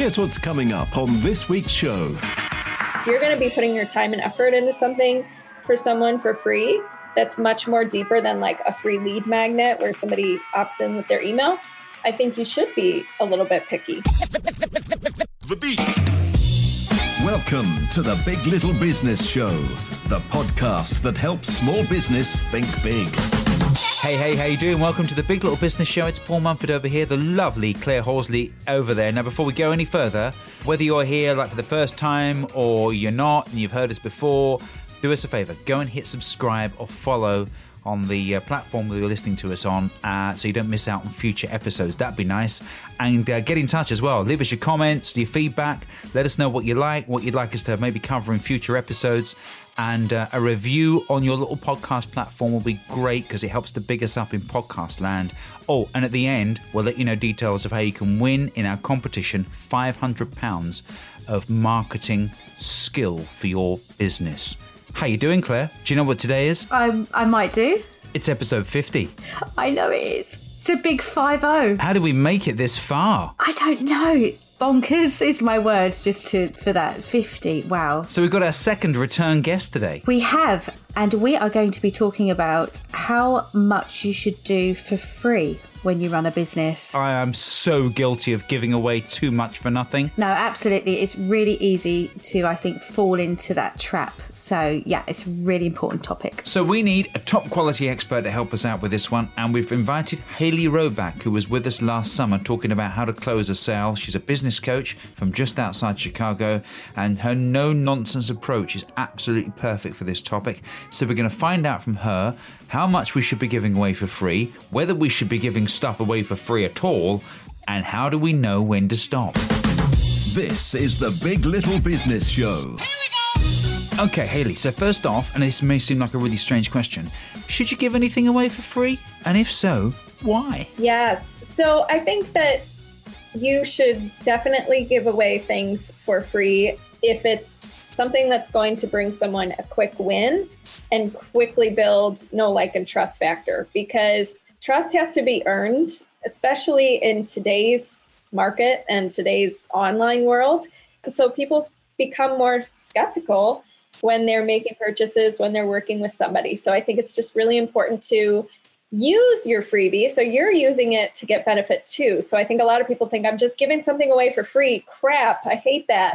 Here's what's coming up on this week's show. If you're going to be putting your time and effort into something for someone for free, that's much more deeper than like a free lead magnet where somebody opts in with their email. I think you should be a little bit picky. The beat. Welcome to the Big Little Business Show, the podcast that helps small business think big. Hey, hey, how you doing? Welcome to the Big Little Business Show. It's Paul Mumford over here, the lovely Claire Horsley over there. Now, before we go any further, whether you're here like for the first time or you're not and you've heard us before, do us a favor, go and hit subscribe or follow on the uh, platform that you're listening to us on uh, so you don't miss out on future episodes. That'd be nice. And uh, get in touch as well. Leave us your comments, your feedback. Let us know what you like, what you'd like us to maybe cover in future episodes. And uh, a review on your little podcast platform will be great because it helps to big us up in podcast land. Oh, and at the end, we'll let you know details of how you can win in our competition £500 of marketing skill for your business. How you doing, Claire? Do you know what today is? I, I might do. It's episode 50. I know it is. It's a big 5 0. How did we make it this far? I don't know. Bonkers is my word just to for that 50. Wow. So we've got our second return guest today. We have, and we are going to be talking about how much you should do for free when you run a business. I am so guilty of giving away too much for nothing. No, absolutely. It's really easy to, I think, fall into that trap. So, yeah, it's a really important topic. So, we need a top quality expert to help us out with this one. And we've invited Haley Roback, who was with us last summer talking about how to close a sale. She's a business coach from just outside Chicago, and her no nonsense approach is absolutely perfect for this topic. So, we're going to find out from her how much we should be giving away for free, whether we should be giving stuff away for free at all, and how do we know when to stop? This is the Big Little Business Show. Okay, Haley, so first off, and this may seem like a really strange question, should you give anything away for free? And if so, why? Yes. So I think that you should definitely give away things for free if it's something that's going to bring someone a quick win and quickly build know like and trust factor because trust has to be earned especially in today's market and today's online world and so people become more skeptical when they're making purchases when they're working with somebody so i think it's just really important to use your freebie. So you're using it to get benefit too. So I think a lot of people think I'm just giving something away for free. Crap, I hate that.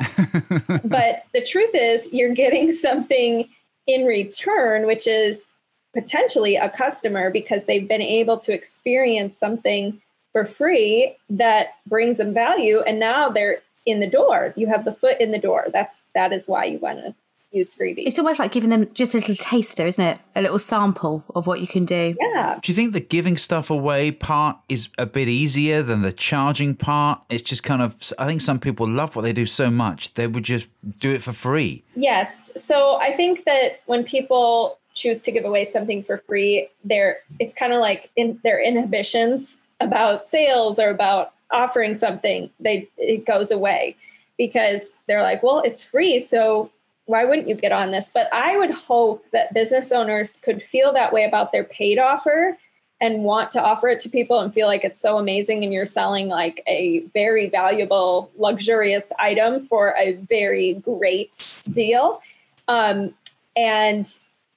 but the truth is, you're getting something in return, which is potentially a customer because they've been able to experience something for free that brings them value and now they're in the door you have the foot in the door that's that is why you want to use freebies. It's almost like giving them just a little taster, isn't it? A little sample of what you can do. Yeah. Do you think the giving stuff away part is a bit easier than the charging part? It's just kind of, I think some people love what they do so much, they would just do it for free. Yes. So I think that when people choose to give away something for free, they're, it's kind of like in their inhibitions about sales or about offering something, they, it goes away because they're like, well, it's free. So why wouldn't you get on this? But I would hope that business owners could feel that way about their paid offer and want to offer it to people and feel like it's so amazing and you're selling like a very valuable, luxurious item for a very great deal. Um, and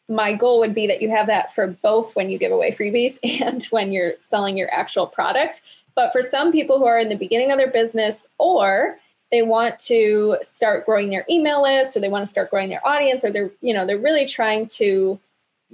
my goal would be that you have that for both when you give away freebies and when you're selling your actual product. But for some people who are in the beginning of their business or they want to start growing their email list or they want to start growing their audience or they're you know they're really trying to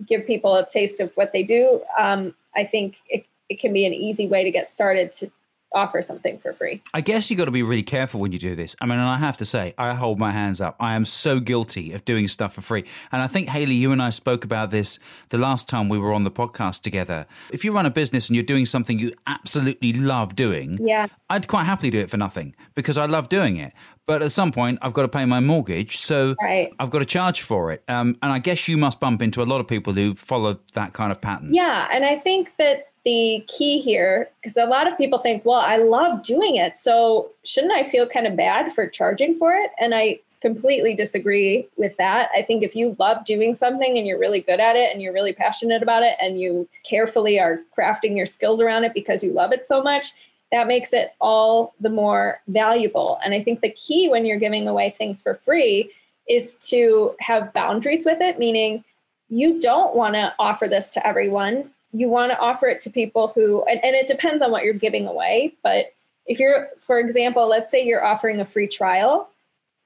give people a taste of what they do um, i think it, it can be an easy way to get started to offer something for free. I guess you got to be really careful when you do this. I mean, and I have to say, I hold my hands up. I am so guilty of doing stuff for free. And I think, Haley, you and I spoke about this the last time we were on the podcast together. If you run a business and you're doing something you absolutely love doing, yeah. I'd quite happily do it for nothing because I love doing it. But at some point, I've got to pay my mortgage, so right. I've got to charge for it. Um, and I guess you must bump into a lot of people who follow that kind of pattern. Yeah, and I think that the key here because a lot of people think, well, I love doing it. So shouldn't I feel kind of bad for charging for it? And I completely disagree with that. I think if you love doing something and you're really good at it and you're really passionate about it and you carefully are crafting your skills around it because you love it so much, that makes it all the more valuable. And I think the key when you're giving away things for free is to have boundaries with it, meaning you don't want to offer this to everyone. You want to offer it to people who, and, and it depends on what you're giving away. But if you're, for example, let's say you're offering a free trial,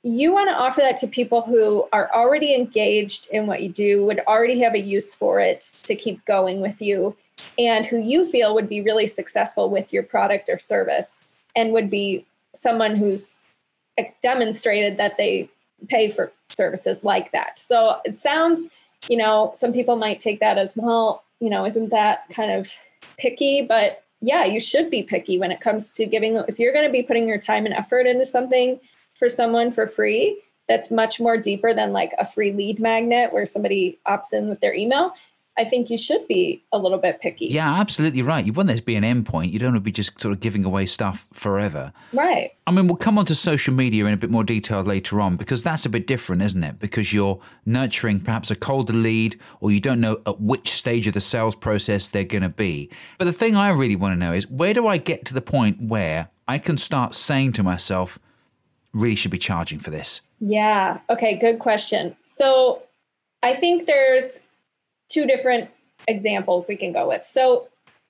you want to offer that to people who are already engaged in what you do, would already have a use for it to keep going with you and who you feel would be really successful with your product or service and would be someone who's demonstrated that they pay for services like that. So it sounds, you know, some people might take that as, well, you know, isn't that kind of picky? But yeah, you should be picky when it comes to giving, if you're going to be putting your time and effort into something for someone for free, that's much more deeper than like a free lead magnet where somebody opts in with their email. I think you should be a little bit picky. Yeah, absolutely right. You want there to be an endpoint. You don't want to be just sort of giving away stuff forever. Right. I mean, we'll come on to social media in a bit more detail later on because that's a bit different, isn't it? Because you're nurturing perhaps a colder lead or you don't know at which stage of the sales process they're going to be. But the thing I really want to know is where do I get to the point where I can start saying to myself, really should be charging for this? Yeah. Okay. Good question. So I think there's two different examples we can go with. So,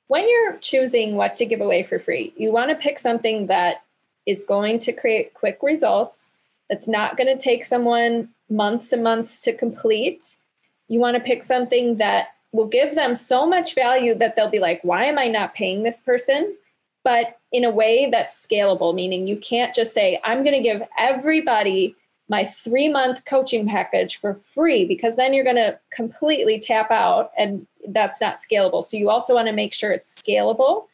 when you're choosing what to give away for free, you want to pick something that is going to create quick results, that's not going to take someone months and months to complete. You want to pick something that will give them so much value that they'll be like, why am I not paying this person? But in a way that's scalable, meaning you can't just say, I'm going to give everybody my three month coaching package for free because then you're going to completely tap out and that's not scalable. So you also want to make sure it's scalable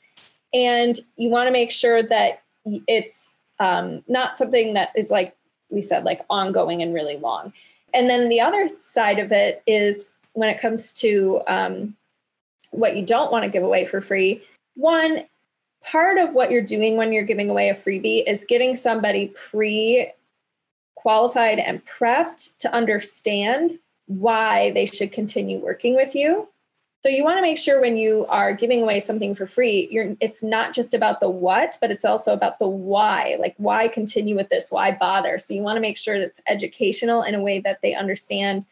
and you want to make sure that it's um, not something that is like we said, like ongoing and really long. And then the other side of it is when it comes to um, what you don't want to give away for free. One, part of what you're doing when you're giving away a freebie is getting somebody pre qualified and prepped to understand why they should continue working with you. So you want to make sure when you are giving away something for free, you're it's not just about the what, but it's also about the why. Like why continue with this? Why bother? So you want to make sure that it's educational in a way that they understand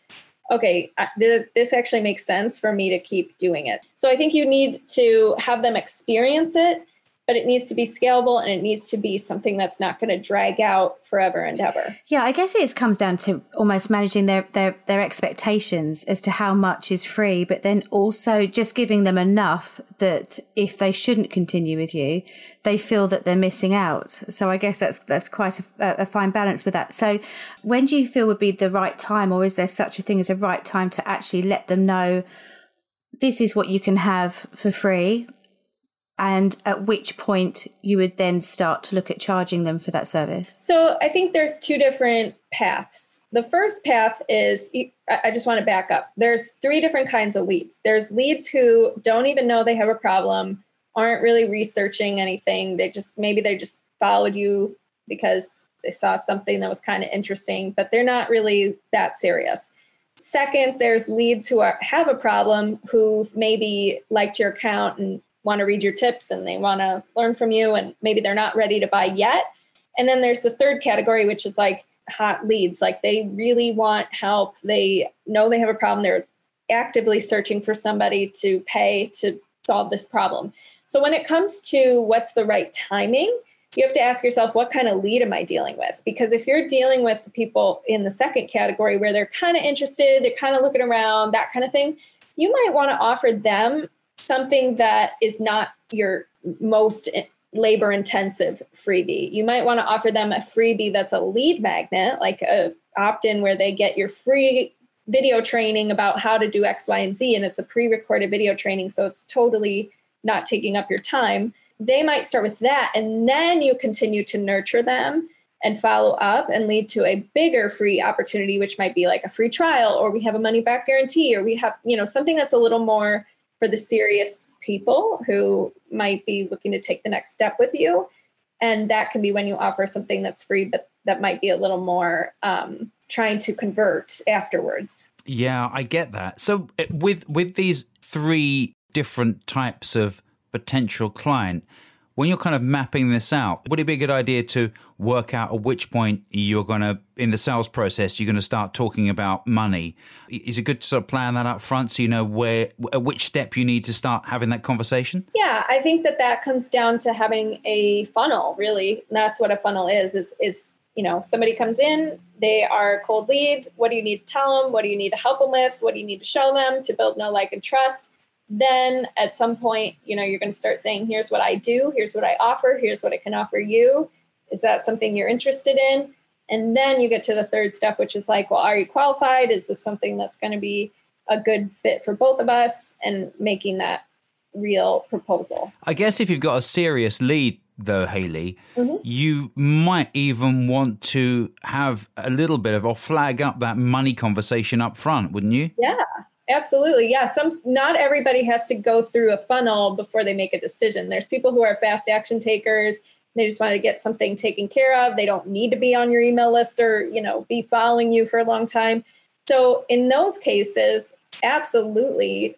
okay, this actually makes sense for me to keep doing it. So I think you need to have them experience it but it needs to be scalable and it needs to be something that's not going to drag out forever and ever. Yeah, I guess it comes down to almost managing their, their their expectations as to how much is free, but then also just giving them enough that if they shouldn't continue with you, they feel that they're missing out. So I guess that's that's quite a, a fine balance with that. So when do you feel would be the right time, or is there such a thing as a right time to actually let them know? This is what you can have for free and at which point you would then start to look at charging them for that service? So I think there's two different paths. The first path is I just want to back up. There's three different kinds of leads. There's leads who don't even know they have a problem, aren't really researching anything. They just maybe they just followed you because they saw something that was kind of interesting, but they're not really that serious. Second, there's leads who are, have a problem who maybe liked your account and want to read your tips and they want to learn from you and maybe they're not ready to buy yet. And then there's the third category, which is like hot leads. Like they really want help. They know they have a problem. They're actively searching for somebody to pay to solve this problem. So when it comes to what's the right timing, you have to ask yourself, what kind of lead am I dealing with? Because if you're dealing with people in the second category where they're kind of interested, they're kind of looking around, that kind of thing, you might want to offer them something that is not your most labor intensive freebie. You might want to offer them a freebie that's a lead magnet, like a opt in where they get your free video training about how to do X, Y, and Z. And it's a pre recorded video training. So it's totally not taking up your time. They might start with that. And then you continue to nurture them and follow up and lead to a bigger free opportunity, which might be like a free trial, or we have a money back guarantee, or we have, you know, something that's a little more for the serious people who might be looking to take the next step with you. And that can be when you offer something that's free, but that might be a little more um, trying to convert afterwards. Yeah, I get that. So eh, with with these three different types of potential client, when you're kind of mapping this out, would it be a good idea to work out at which point you're going to, in the sales process, you're going to start talking about money? Is it good to sort of plan that up front so you know where, at which step you need to start having that conversation? Yeah, I think that that comes down to having a funnel. Really, that's what a funnel is. Is is you know somebody comes in, they are a cold lead. What do you need to tell them? What do you need to help them with? What do you need to show them to build know, like, and trust? Then at some point you know you're going to start saying here's what i do here's what i offer here's what i can offer you. Is that something you're interested in? And then you get to the third step which is like well are you qualified? Is this something that's going to be a good fit for both of us? And making that real proposal. I guess if you've got a serious lead though haley mm-hmm. you might even want to have a little bit of or flag up that money conversation up front wouldn't you? Yeah Absolutely. Yeah. Some not everybody has to go through a funnel before they make a decision. There's people who are fast action takers. They just want to get something taken care of. They don't need to be on your email list or, you know, be following you for a long time. So in those cases, absolutely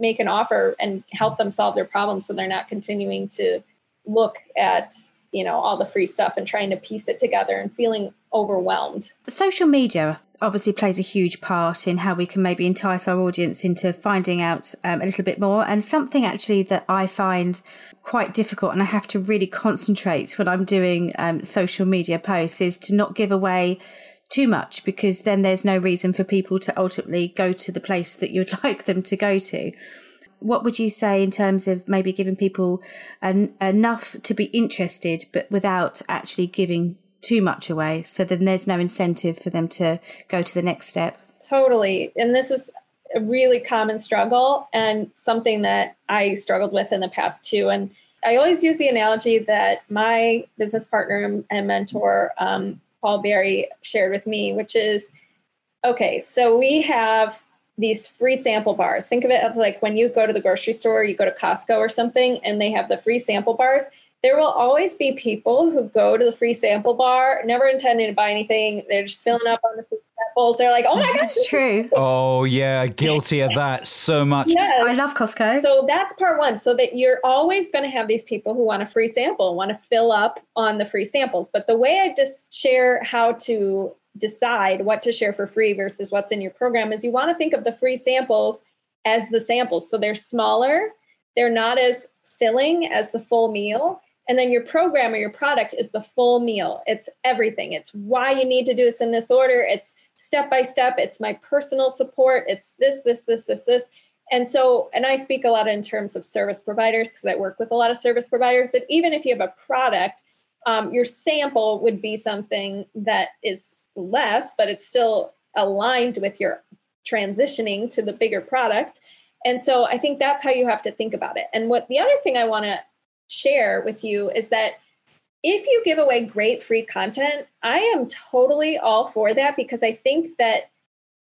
make an offer and help them solve their problem so they're not continuing to look at you know all the free stuff and trying to piece it together and feeling overwhelmed social media obviously plays a huge part in how we can maybe entice our audience into finding out um, a little bit more. And something actually that i find quite difficult and i have to really concentrate when i'm doing um, social media posts is to not give away too much because then there's no reason for people to ultimately go to the place that you'd like them to go to. What would you say in terms of maybe giving people an, enough to be interested, but without actually giving too much away? So then there's no incentive for them to go to the next step. Totally. And this is a really common struggle and something that I struggled with in the past too. And I always use the analogy that my business partner and mentor, um, Paul Berry, shared with me, which is okay, so we have these free sample bars. Think of it as like when you go to the grocery store, you go to Costco or something, and they have the free sample bars. There will always be people who go to the free sample bar, never intending to buy anything. They're just filling up on the free samples. They're like, "Oh my mm, gosh. that's true." Oh yeah, guilty of that so much. Yes. I love Costco. So that's part one. So that you're always going to have these people who want a free sample, want to fill up on the free samples. But the way I just share how to decide what to share for free versus what's in your program is you want to think of the free samples as the samples. So they're smaller, they're not as filling as the full meal. And then your program or your product is the full meal. It's everything. It's why you need to do this in this order. It's step by step. It's my personal support. It's this, this, this, this, this. And so, and I speak a lot in terms of service providers because I work with a lot of service providers. But even if you have a product, um, your sample would be something that is less, but it's still aligned with your transitioning to the bigger product. And so I think that's how you have to think about it. And what the other thing I want to share with you is that if you give away great free content, I am totally all for that because I think that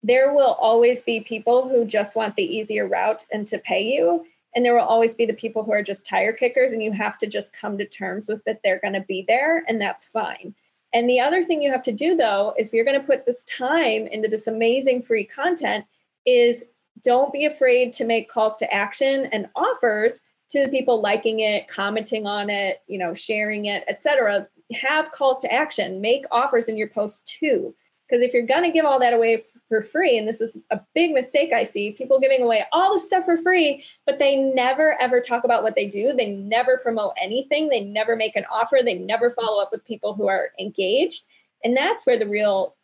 there will always be people who just want the easier route and to pay you. And there will always be the people who are just tire kickers, and you have to just come to terms with that they're going to be there, and that's fine. And the other thing you have to do, though, if you're going to put this time into this amazing free content, is don't be afraid to make calls to action and offers to the people liking it, commenting on it, you know, sharing it, etc. Have calls to action. Make offers in your post too. Because if you're going to give all that away for free, and this is a big mistake I see, people giving away all the stuff for free, but they never ever talk about what they do. They never promote anything. They never make an offer. They never follow up with people who are engaged. And that's where the real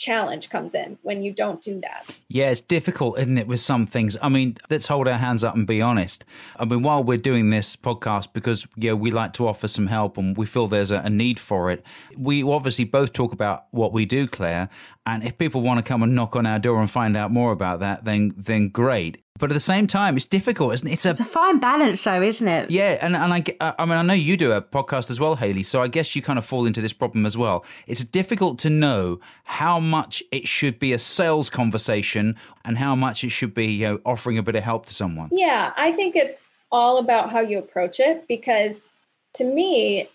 challenge comes in when you don't do that. Yeah, it's difficult, isn't it, with some things? I mean, let's hold our hands up and be honest. I mean, while we're doing this podcast, because yeah, we like to offer some help and we feel there's a, a need for it, we obviously both talk about what we do, Claire. And if people want to come and knock on our door and find out more about that, then then great. But at the same time, it's difficult, isn't it? It's a, it's a fine balance, though, isn't it? Yeah, and and I, I mean, I know you do a podcast as well, Haley. So I guess you kind of fall into this problem as well. It's difficult to know how much it should be a sales conversation and how much it should be you know, offering a bit of help to someone. Yeah, I think it's all about how you approach it because to me,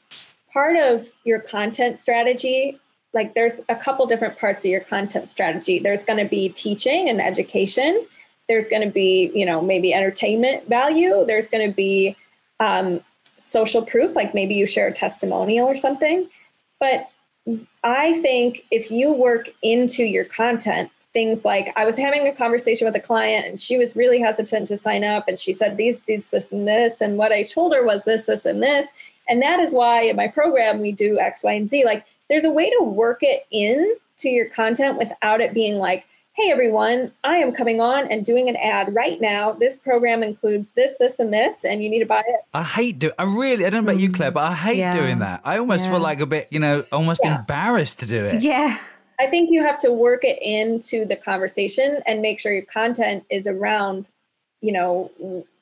part of your content strategy like there's a couple different parts of your content strategy. There's going to be teaching and education. There's going to be, you know, maybe entertainment value. There's going to be um, social proof, like maybe you share a testimonial or something. But I think if you work into your content, things like I was having a conversation with a client and she was really hesitant to sign up and she said these, these, this, and this. And what I told her was this, this, and this. And that is why in my program we do X, Y, and Z. Like there's a way to work it in to your content without it being like, hey everyone, I am coming on and doing an ad right now. This program includes this, this, and this, and you need to buy it. I hate do. I really. I don't know about you, Claire, but I hate Yeah. doing that. I almost Yeah. feel like a bit, you know, almost Yeah. embarrassed to do it. Yeah. I think you have to work it into the conversation and make sure your content is around, you know,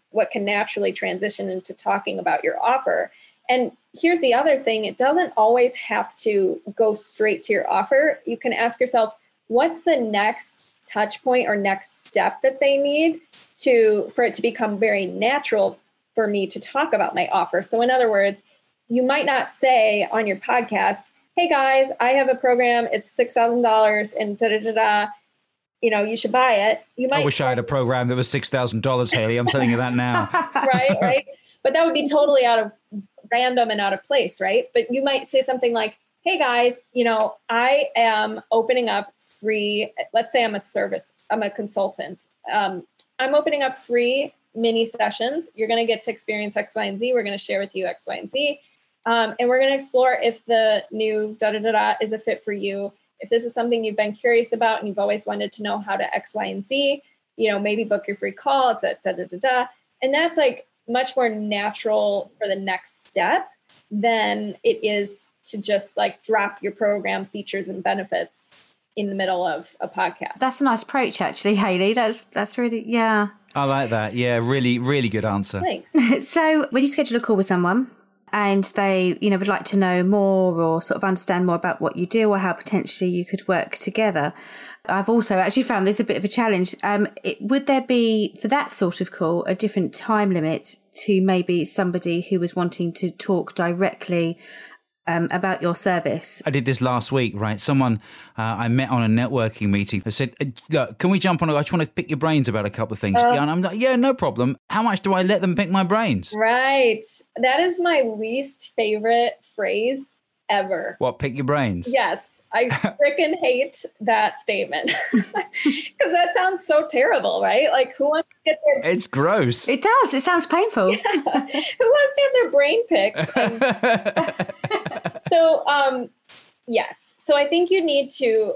what can naturally transition into talking about your offer. And here's the other thing it doesn't always have to go straight to your offer. You can ask yourself, what's the next touch point or next step that they need to for it to become very natural for me to talk about my offer. So in other words, you might not say on your podcast, "Hey guys, I have a program. It's six thousand dollars, and da da da da. You know, you should buy it." You might I wish I had a program that was six thousand dollars, Haley. I'm telling you that now. right, right. But that would be totally out of random and out of place, right? But you might say something like, "Hey guys, you know, I am opening up free. Let's say I'm a service, I'm a consultant. Um, I'm opening up free mini sessions. You're going to get to experience X, Y, and Z. We're going to share with you X, Y, and Z, um, and we're going to explore if the new da da da da is a fit for you. If this is something you've been curious about and you've always wanted to know how to X, Y, and Z, you know, maybe book your free call. It's at da da da da, and that's like much more natural for the next step than it is to just like drop your program features and benefits in the middle of a podcast. That's a nice approach, actually, Haley. That's that's really yeah. I like that. Yeah, really, really good answer. Thanks. So when you schedule a call with someone and they, you know, would like to know more or sort of understand more about what you do or how potentially you could work together, I've also actually found this a bit of a challenge. Um, it, would there be for that sort of call a different time limit to maybe somebody who was wanting to talk directly um, about your service? I did this last week, right? Someone uh, I met on a networking meeting who said, uh, Look, can we jump on? a- I just want to pick your brains about a couple of things. yeah, and I'm like, Yeah, no problem. How much do I let them pick my brains? Right. That is my least favorite phrase ever. What, pick your brains? Yes, I freaking hate that statement because that sounds so terrible, right? Like, who wants to get their brains It's gross. It does. It sounds painful. who wants to have their brain picked? And so um yes. So i think you need to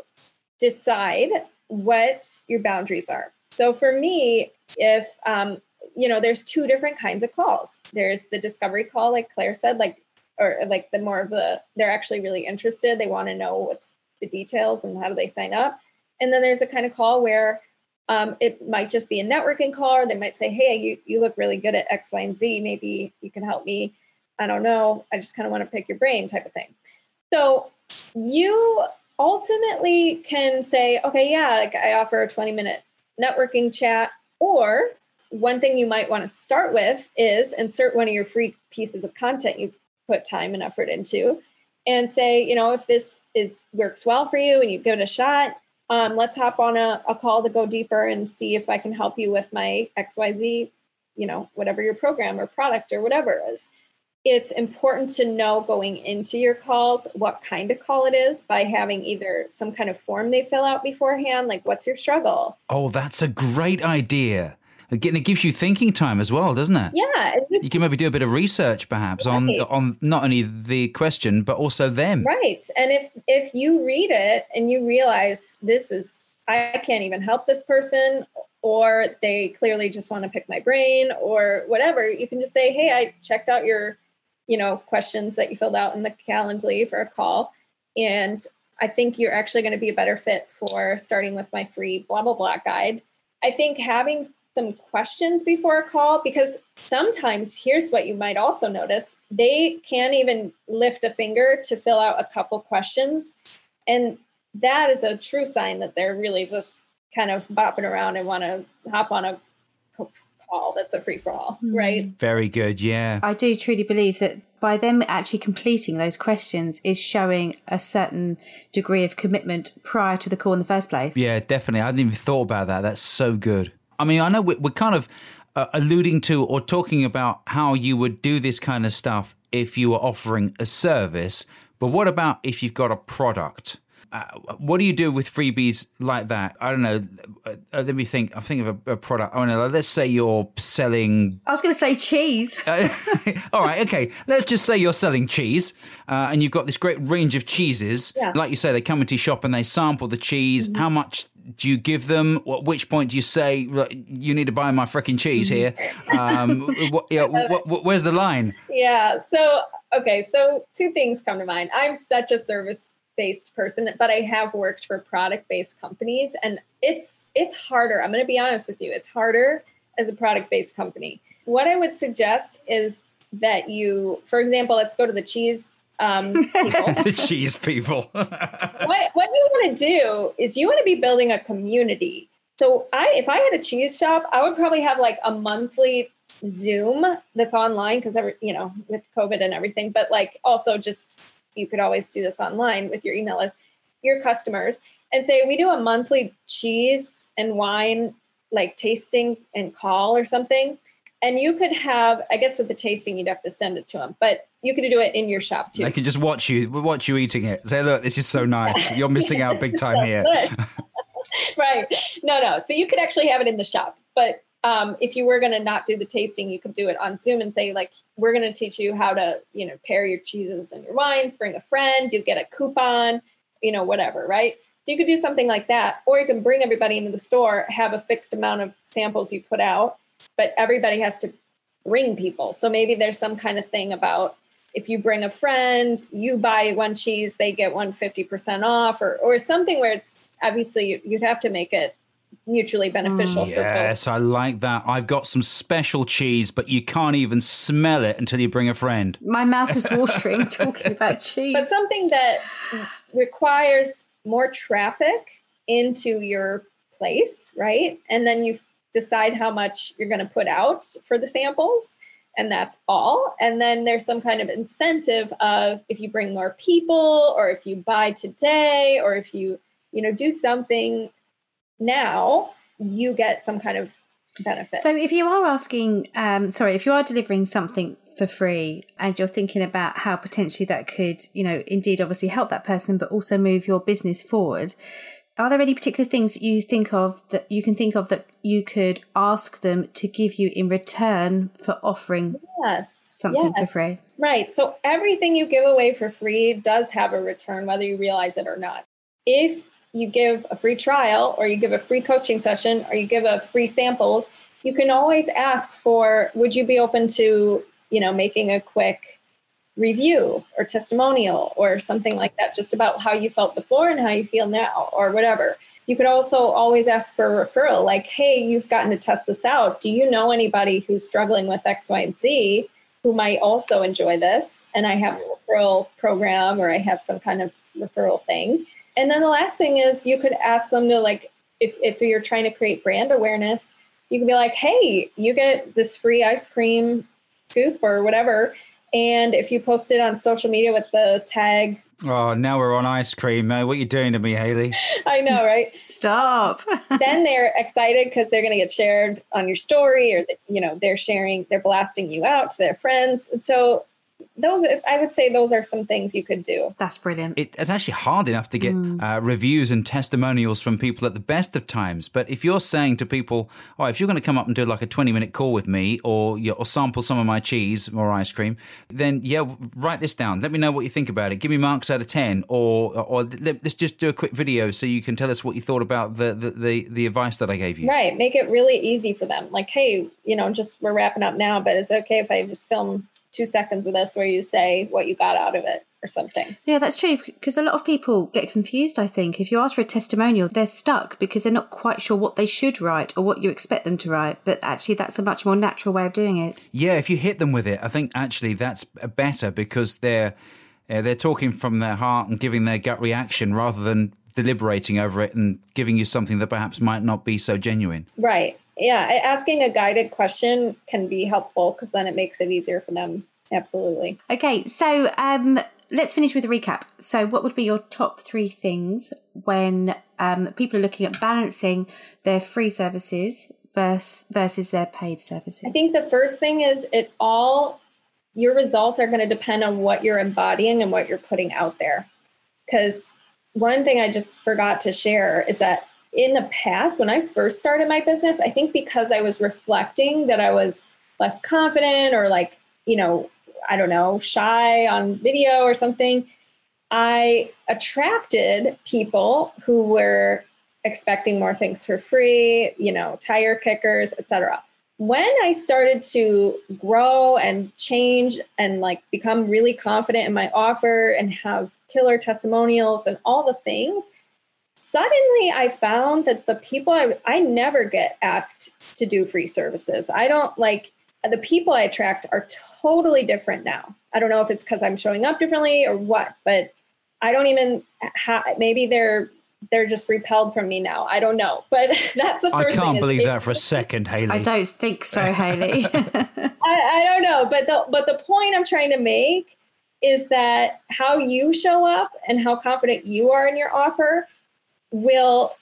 decide what your boundaries are. So for me if um you know there's two different kinds of calls. There's the discovery call like claire said like or like the more of the they're actually really interested. They want to know what's the details and how do they sign up. And then there's a kind of call where um, it might just be a networking call. Or they might say hey you, you look really good at x y and z. Maybe you can help me I don't know. I just kind of want to pick your brain type of thing. So you ultimately can say, okay, yeah, like I offer a 20 minute networking chat. Or one thing you might want to start with is insert one of your free pieces of content you've put time and effort into and say, you know, if this is works well for you and you give it a shot, um, let's hop on a, a call to go deeper and see if I can help you with my XYZ, you know, whatever your program or product or whatever is it's important to know going into your calls what kind of call it is by having either some kind of form they fill out beforehand, like what's your struggle? Oh, that's a great idea. Again, it gives you thinking time as well, doesn't it? Yeah, You can maybe do a bit of research, perhaps, on on not only the question but also them. right. And if if you read it and you realize this is I can't even help this person or they clearly just want to pick my brain or whatever, you can just say, "Hey, I checked out your you know questions that you filled out in the Calendly for a call and I think you're actually going to be a better fit for starting with my free blah blah blah guide. I think having some questions before a call because sometimes here's what you might also notice they can't even lift a finger to fill out a couple questions and that is a true sign that they're really just kind of bopping around and want to hop on a call that's a free for all right Very good. Yeah. I do truly believe that by them actually completing those questions is showing a certain degree of commitment prior to the call in the first place. Yeah, definitely. I hadn't even thought about that. That's so good. I mean, I know we're, we're kind of uh, alluding to or talking about how you would do this kind of stuff if you were offering a service. But what about if you've got a product? Uh, what do you do with freebies like that? I don't know. Uh, let me think. I'm thinking of a, a product. I don't know. Let's say you're selling. I was going to say cheese. Uh, all right. Okay. Let's just say you're selling cheese, uh, and you've got this great range of cheeses. Yeah. Like you say, they come into your shop and they sample the cheese. Mm-hmm. How much do you give them? At which point do you say you need to buy my freaking cheese here? Um, what, yeah, what, what, where's the line? Yeah. So okay. So two things come to mind. I'm such a service based person but i have worked for product based companies and it's it's harder i'm going to be honest with you it's harder as a product based company what i would suggest is that you for example let's go to the cheese um, the cheese people. what, what you want to do is you want to be building a community. So I, if I had a cheese shop, I would probably have like a monthly Zoom that's online because every, you know, with COVID and everything, but like also just, you could always do this online with your email list, your customers and say, we do a monthly cheese and wine like tasting and call or something and you could have i guess with the tasting you'd have to send it to them but you could do it in your shop too. They can just watch you watch you eating it. Say look this is so nice. You're missing out big time here. right. No no. So you could actually have it in the shop but um, if you were going to not do the tasting you could do it on zoom and say like we're going to teach you how to you know pair your cheeses and your wines bring a friend you get a coupon you know whatever right so you could do something like that or you can bring everybody into the store have a fixed amount of samples you put out but everybody has to bring people. So maybe there's some kind of thing about if you bring a friend, you buy one cheese, they get one fifty percent off, or or something where it's obviously you'd have to make it mutually beneficial. Mm, yes, I like that. I've got some special cheese, but you can't even smell it until you bring a friend. My mouth is watering talking about cheese. But something that requires more traffic into your place, right? And then you decide how much you're going to put out for the samples and that's all and then there's some kind of incentive of if you bring more people or if you buy today or if you you know do something now you get some kind of benefit. So if you are asking um sorry if you are delivering something for free and you're thinking about how potentially that could you know indeed obviously help that person but also move your business forward are there any particular things that you think of that you can think of that you could ask them to give you in return for offering yes. something yes. for free? Right. So everything you give away for free does have a return whether you realize it or not. If you give a free trial or you give a free coaching session or you give a free samples you can always ask for would you be open to you know making a quick review or testimonial or something like that, just about how you felt before and how you feel now or whatever. You could also always ask for a referral, like, hey, you've gotten to test this out. Do you know anybody who's struggling with X, Y, and Z who might also enjoy this? And I have a referral program or I have some kind of referral thing. And then the last thing is you could ask them to, like, if, if you're trying to create brand awareness, you can be like, hey, you get this free ice cream scoop or whatever and if you post it on social media with the tag, Oh, now we're on ice cream. Uh, what are you doing to me, Haley? I know, right? Stop. then they're excited because they're going to get shared on your story, or you know, they're sharing, they're blasting you out to their friends. So those i would say those are some things you could do. That's brilliant. It, it's actually hard enough to get mm. uh, reviews and testimonials from people at the best of times. But if you're saying to people oh if you're going to come up and do like a 20 minute call with me or you know, or sample some of my cheese or ice cream then yeah write this down. Let me know what you think about it. Give me marks out of 10 or or let's just do a quick video so you can tell us what you thought about the the, the, the advice that i gave you. Right. Make it really easy for them. Like hey you know just we're wrapping up now but is it okay if i just film two seconds of this where you say what you got out of it or something. Yeah, that's true because a lot of people get confused. I think if you ask for a testimonial, they're stuck because they're not quite sure what they should write or what you expect them to write. But actually, that's a much more natural way of doing it. Yeah, if you hit them with it, I think actually that's better because they're uh, they're talking from their heart and giving their gut reaction rather than deliberating over it and giving you something that perhaps might not be so genuine. Right yeah, asking a guided question can be helpful because then it makes it easier for them. Absolutely. Okay, so um, let's finish with a recap. So, what would be your top three things when um, people are looking at balancing their free services versus versus their paid services? I think the first thing is it all your results are going to depend on what you're embodying and what you're putting out there. Because one thing I just forgot to share is that in the past, when I first started my business, I think because I was reflecting that I was less confident or like, you know, I don't know, shy on video or something, I attracted people who were expecting more things for free, you know, tire kickers, etc. When I started to grow and change and like become really confident in my offer and have killer testimonials and all the things, suddenly I found that the people I, I never get asked to do free services. I don't like the people I attract are totally different now. I don't know if it's because I'm showing up differently or what, but I don't even have, maybe they're they're just repelled from me now. I don't know, but that's the first I can't believe that for a second, Haley. I don't think so, Haley. I, I don't know, but the but the point I'm trying to make is that how you show up and how confident you are in your offer will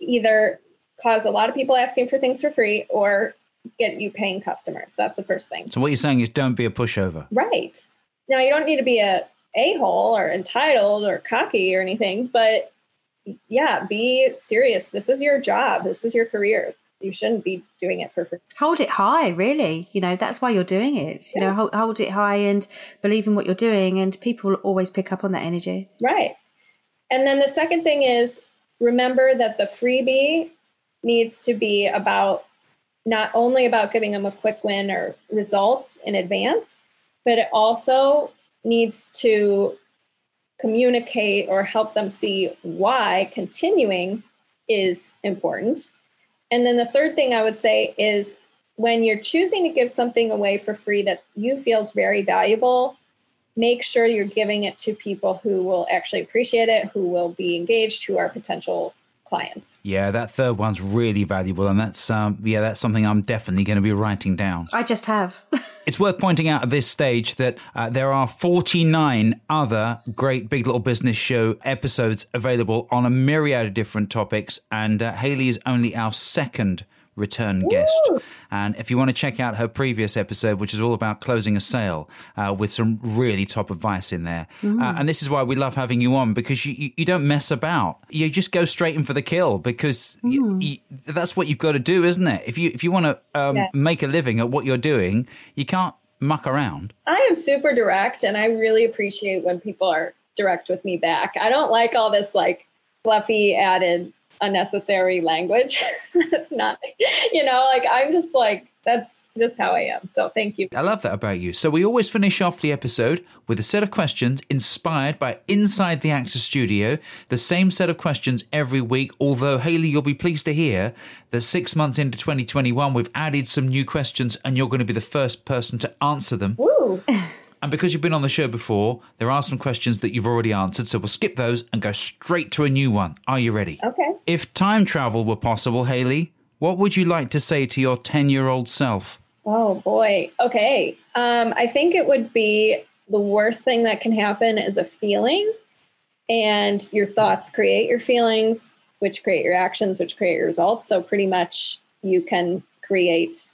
either cause a lot of people asking for things for free or get you paying customers. That's the first thing. So what you're saying is don't be a pushover. Right. Now you don't need to be a a-hole or entitled or cocky or anything, but yeah, be serious. This is your job. This is your career. You shouldn't be doing it for free. Hold it high, really. You know, that's why you're doing it. You yeah. know, hold, hold it high and believe in what you're doing, and people always pick up on that energy. Right. And then the second thing is remember that the freebie needs to be about not only about giving them a quick win or results in advance, but it also needs to communicate or help them see why continuing is important. And then the third thing I would say is when you're choosing to give something away for free that you feel is very valuable, make sure you're giving it to people who will actually appreciate it, who will be engaged, who are potential clients. Yeah, that third one's really valuable, and that's um, yeah, that's something I'm definitely going to be writing down. I just have. it's worth pointing out at this stage that uh, there are 49 other great Big Little Business Show episodes available on a myriad of different topics, and uh, Haley is only our second return guest. And if you want to check out her previous episode, which is all about closing a sale uh, with some really top advice in there. Mm. Uh, and this is why we love having you on because you, you, you, don't mess about. You just go straight in for the kill because mm. you, that's what you've got to do, isn't it? If you, if you want to um, yeah. make a living at what you're doing, you can't muck around. I am super direct and I really appreciate when people are direct with me back. I don't like all this like fluffy added unnecessary language. that's not, you know, like I'm just like, that's just how I am. So thank you. I love that about you. So we always finish off the episode with a set of questions inspired by Inside the Actor Studio. The same set of questions every week. Although, Haley, you'll be pleased to hear that six months into 2021, we've added some new questions and you're going to be the first person to answer them. Woo. And because you've been on the show before, there are some questions that you've already answered. So we'll skip those and go straight to a new one. Are you ready? Okay. If time travel were possible, Haley, what would you like to say to your 10 year old self? Oh, boy. Okay. Um, I think it would be the worst thing that can happen is a feeling, and your thoughts create your feelings, which create your actions, which create your results. So, pretty much, you can create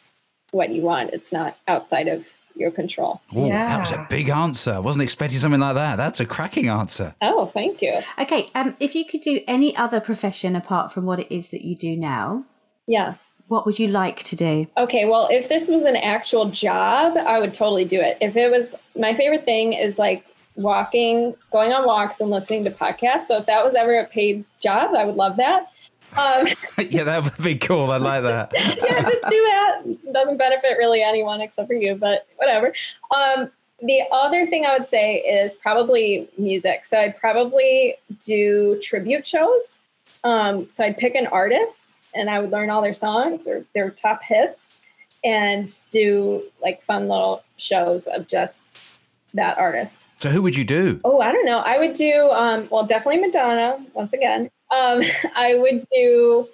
what you want. It's not outside of your control. Oh, yeah. that was a big answer. I wasn't expecting something like that. That's a cracking answer. Oh, thank you. Okay, um, if you could do any other profession apart from what it is that you do now, yeah, what would you like to do? Okay, well, if this was an actual job, I would totally do it. If it was my favorite thing is like walking, going on walks and listening to podcasts. So if that was ever a paid job, I would love that. Um, yeah, that would be cool. I like that. yeah, just do that. Doesn't benefit really anyone except for you, but whatever. Um, the other thing I would say is probably music. So I'd probably do tribute shows. Um, so I'd pick an artist and I would learn all their songs or their top hits and do like fun little shows of just that artist. So who would you do? Oh, I don't know. I would do um, well, definitely Madonna once again. Um, I would do,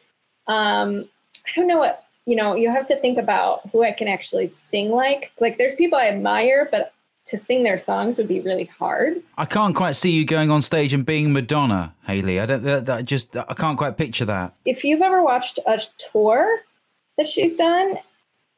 um, I don't know what, you know, you have to think about who I can actually sing like. Like there's people I admire, but to sing their songs would be really hard. I can't quite see you going on stage and being Madonna, Haley. I don't that, that just I can't quite picture that. If you've ever watched a tour, that she's done,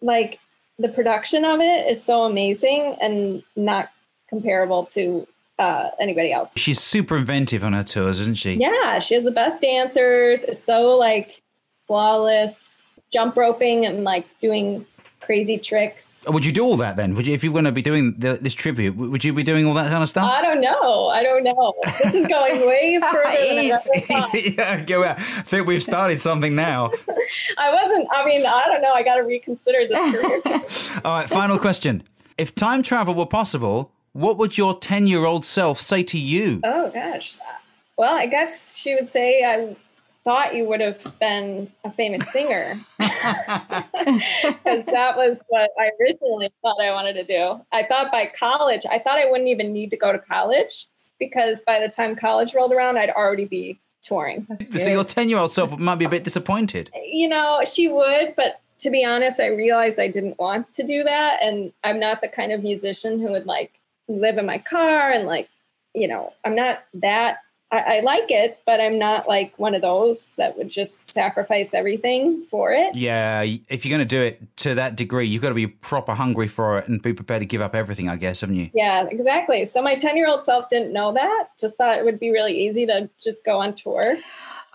like the production of it is so amazing and not comparable to uh, anybody else. She's super inventive on her tours, isn't she? Yeah, she has the best dancers. It's so like flawless jump roping and like doing crazy tricks. Would you do all that then? Would you, if you were going to be doing the, this tribute, would you be doing all that kind of stuff? I don't know. I don't know. This is going way further than I ever thought. yeah, go out. I think we've started something now. I wasn't. I mean, I don't know. I got to reconsider this career. all right, final question. If time travel were possible, what would your 10 year old self say to you? Oh, gosh. Well, I guess she would say, I thought you would have been a famous singer. Because that was what I originally thought I wanted to do. I thought by college, I thought I wouldn't even need to go to college because by the time college rolled around, I'd already be touring. So your 10 year old self might be a bit disappointed. You know, she would, but to be honest, I realized I didn't want to do that. And I'm not the kind of musician who would like live in my car and like, you know, I'm not that. I, I like it, but I'm not like one of those that would just sacrifice everything for it. Yeah, if you're going to do it to that degree, you've got to be proper hungry for it and be prepared to give up everything, I guess, haven't you? Yeah, exactly. So my 10 year old self didn't know that, just thought it would be really easy to just go on tour.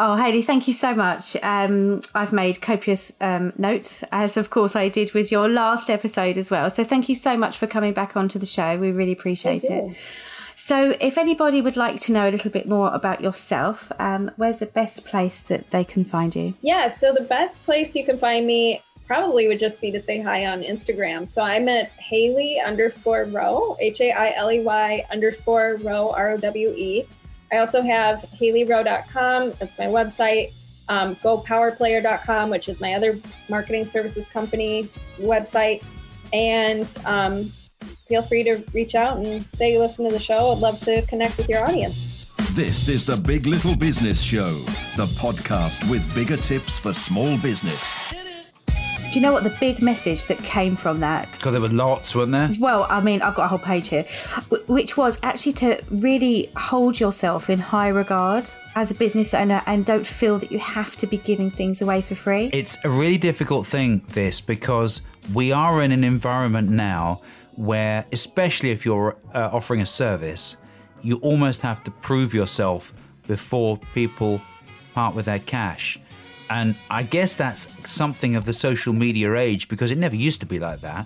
Oh, Hailey, thank you so much. Um, I've made copious um, notes, as of course I did with your last episode as well. So thank you so much for coming back onto the show. We really appreciate it. So, if anybody would like to know a little bit more about yourself, um, where's the best place that they can find you? Yeah, so the best place you can find me probably would just be to say hi on Instagram. So I'm at Hailey underscore rowe, H A I L E Y underscore rowe, R O W E. I also have haileyrowe.com. That's my website. Um, GoPowerPlayer.com, which is my other marketing services company website. And um, feel free to reach out and say you listen to the show. I'd love to connect with your audience. This is the Big Little Business Show, the podcast with bigger tips for small business. Do you know what the big message that came from that? Because there were lots, weren't there? Well, I mean, I've got a whole page here, which was actually to really hold yourself in high regard as a business owner and don't feel that you have to be giving things away for free. It's a really difficult thing, this, because we are in an environment now where, especially if you're uh, offering a service, you almost have to prove yourself before people part with their cash. And I guess that's something of the social media age because it never used to be like that.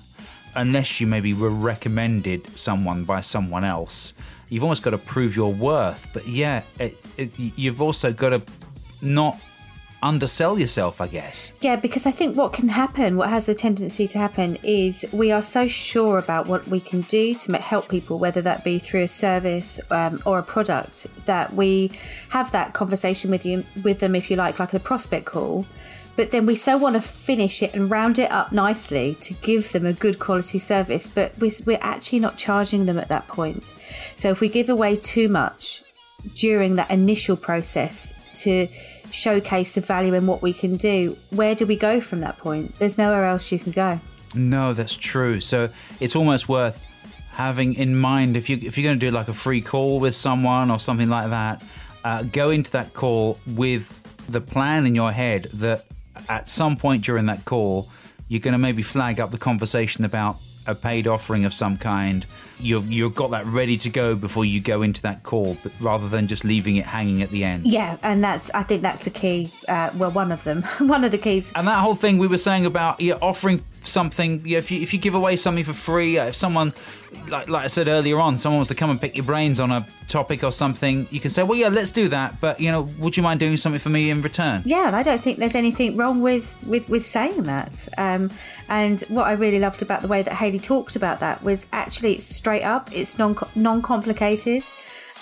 Unless you maybe were recommended someone by someone else, you've almost got to prove your worth. But yeah, it, it, you've also got to not undersell yourself, I guess. Yeah, because I think what can happen, what has a tendency to happen, is we are so sure about what we can do to help people, whether that be through a service um, or a product, that we have that conversation with you, with them, if you like, like a prospect call. But then we so want to finish it and round it up nicely to give them a good quality service, but we're actually not charging them at that point. So if we give away too much during that initial process to showcase the value in what we can do, where do we go from that point? There's nowhere else you can go. No, that's true. So it's almost worth having in mind if you if you're going to do like a free call with someone or something like that, uh, go into that call with the plan in your head that at some point during that call you're going to maybe flag up the conversation about a paid offering of some kind, you've you've got that ready to go before you go into that call, but rather than just leaving it hanging at the end. Yeah, and that's I think that's the key. Uh, well, one of them, one of the keys. And that whole thing we were saying about yeah, offering something. Yeah, if you if you give away something for free, uh, if someone like like I said earlier on, someone wants to come and pick your brains on a topic or something, you can say, well, yeah, let's do that. But you know, would you mind doing something for me in return? Yeah, and I don't think there's anything wrong with with with saying that. Um, and what I really loved about the way that Hailey talked about that was actually it's straight up. It's non non complicated.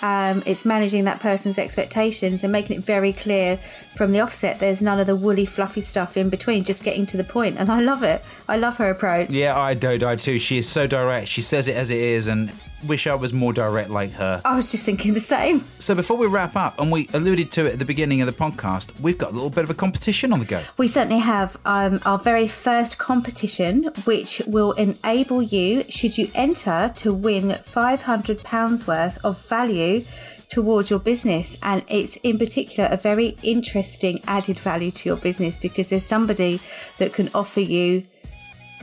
Um, it's managing that person's expectations and making it very clear from the offset. There's none of the woolly, fluffy stuff in between. Just getting to the point, and I love it. I love her approach. Yeah, I do. I too. She is so direct. She says it as it is, and wish I was more direct like her. I was just thinking the same. So before we wrap up, and we alluded to it at the beginning of the podcast, we've got a little bit of a competition on the go. We certainly have um, our very first competition, which will enable you, should you enter, to win £500 worth of value towards your business. And it's in particular a very interesting added value to your business because there's somebody that can offer you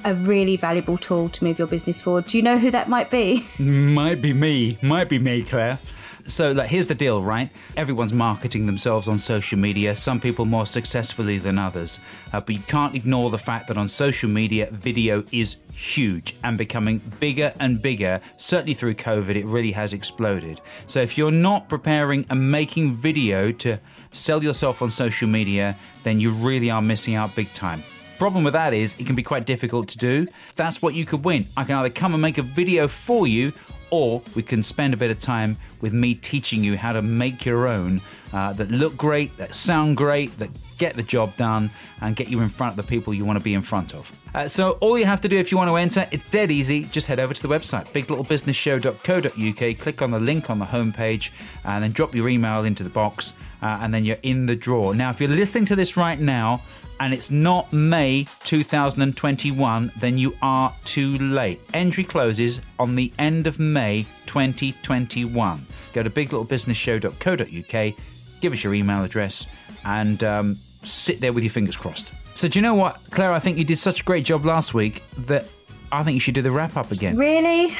a really valuable tool to move your business forward. Do you know who that might be? Might be me. Might be me, Claire. So, like, here's the deal, right? Everyone's marketing themselves on social media, some people more successfully than others. Uh, but you can't ignore the fact that on social media, video is huge and becoming bigger and bigger. Certainly through COVID, it really has exploded. So, if you're not preparing and making video to sell yourself on social media, then you really are missing out big time. Problem with that is it can be quite difficult to do. That's what you could win. I can either come and make a video for you or we can spend a bit of time with me teaching you how to make your own uh, that look great, that sound great, that get the job done, and get you in front of the people you want to be in front of. Uh, so, all you have to do if you want to enter, it's dead easy. Just head over to the website, biglittlebusinessshow.co.uk, click on the link on the homepage, and then drop your email into the box, uh, and then you're in the draw. Now, if you're listening to this right now, and it's not May 2021, then you are too late. Entry closes on the end of May 2021. Go to biglittlebusinessshow.co.uk, give us your email address, and um, sit there with your fingers crossed. So, do you know what, Claire? I think you did such a great job last week that I think you should do the wrap up again. Really?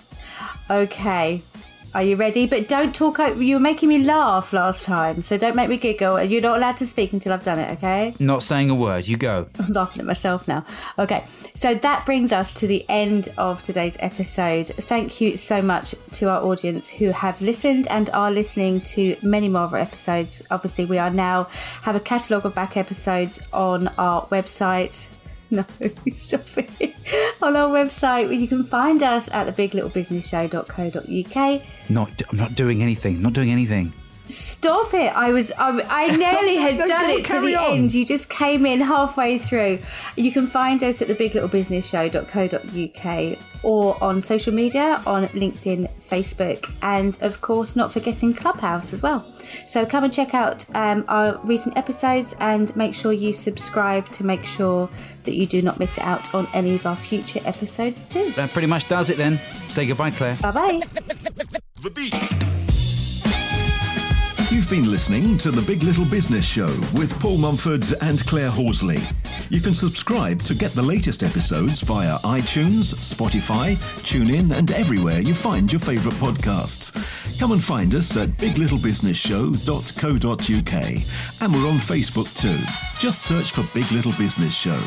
okay. Are you ready? But don't talk. You were making me laugh last time, so don't make me giggle. You're not allowed to speak until I've done it, okay? Not saying a word. You go. I'm laughing at myself now. Okay, so that brings us to the end of today's episode. Thank you so much to our audience who have listened and are listening to many more of our episodes. Obviously, we are now have a catalogue of back episodes on our website No, stop it. On our website, you can find us at thebiglittlebusinessshow.co.uk. Not, I'm not doing anything. Not doing anything. Stop it! I was, I, I nearly had No, done it to the on. end. You just came in halfway through. You can find us at thebiglittlebusinessshow.co.uk or on social media on LinkedIn, Facebook, and of course, not forgetting Clubhouse as well. So come and check out um, our recent episodes and make sure you subscribe to make sure that you do not miss out on any of our future episodes too. That pretty much does it then. Say goodbye, Claire. Bye bye. The beat. You've been listening to The Big Little Business Show with Paul Mumfords and Claire Horsley. You can subscribe to get the latest episodes via iTunes, Spotify, TuneIn, and everywhere you find your favourite podcasts. Come and find us at biglittlebusinessshow.co.uk. And we're on Facebook too. Just search for Big Little Business Show.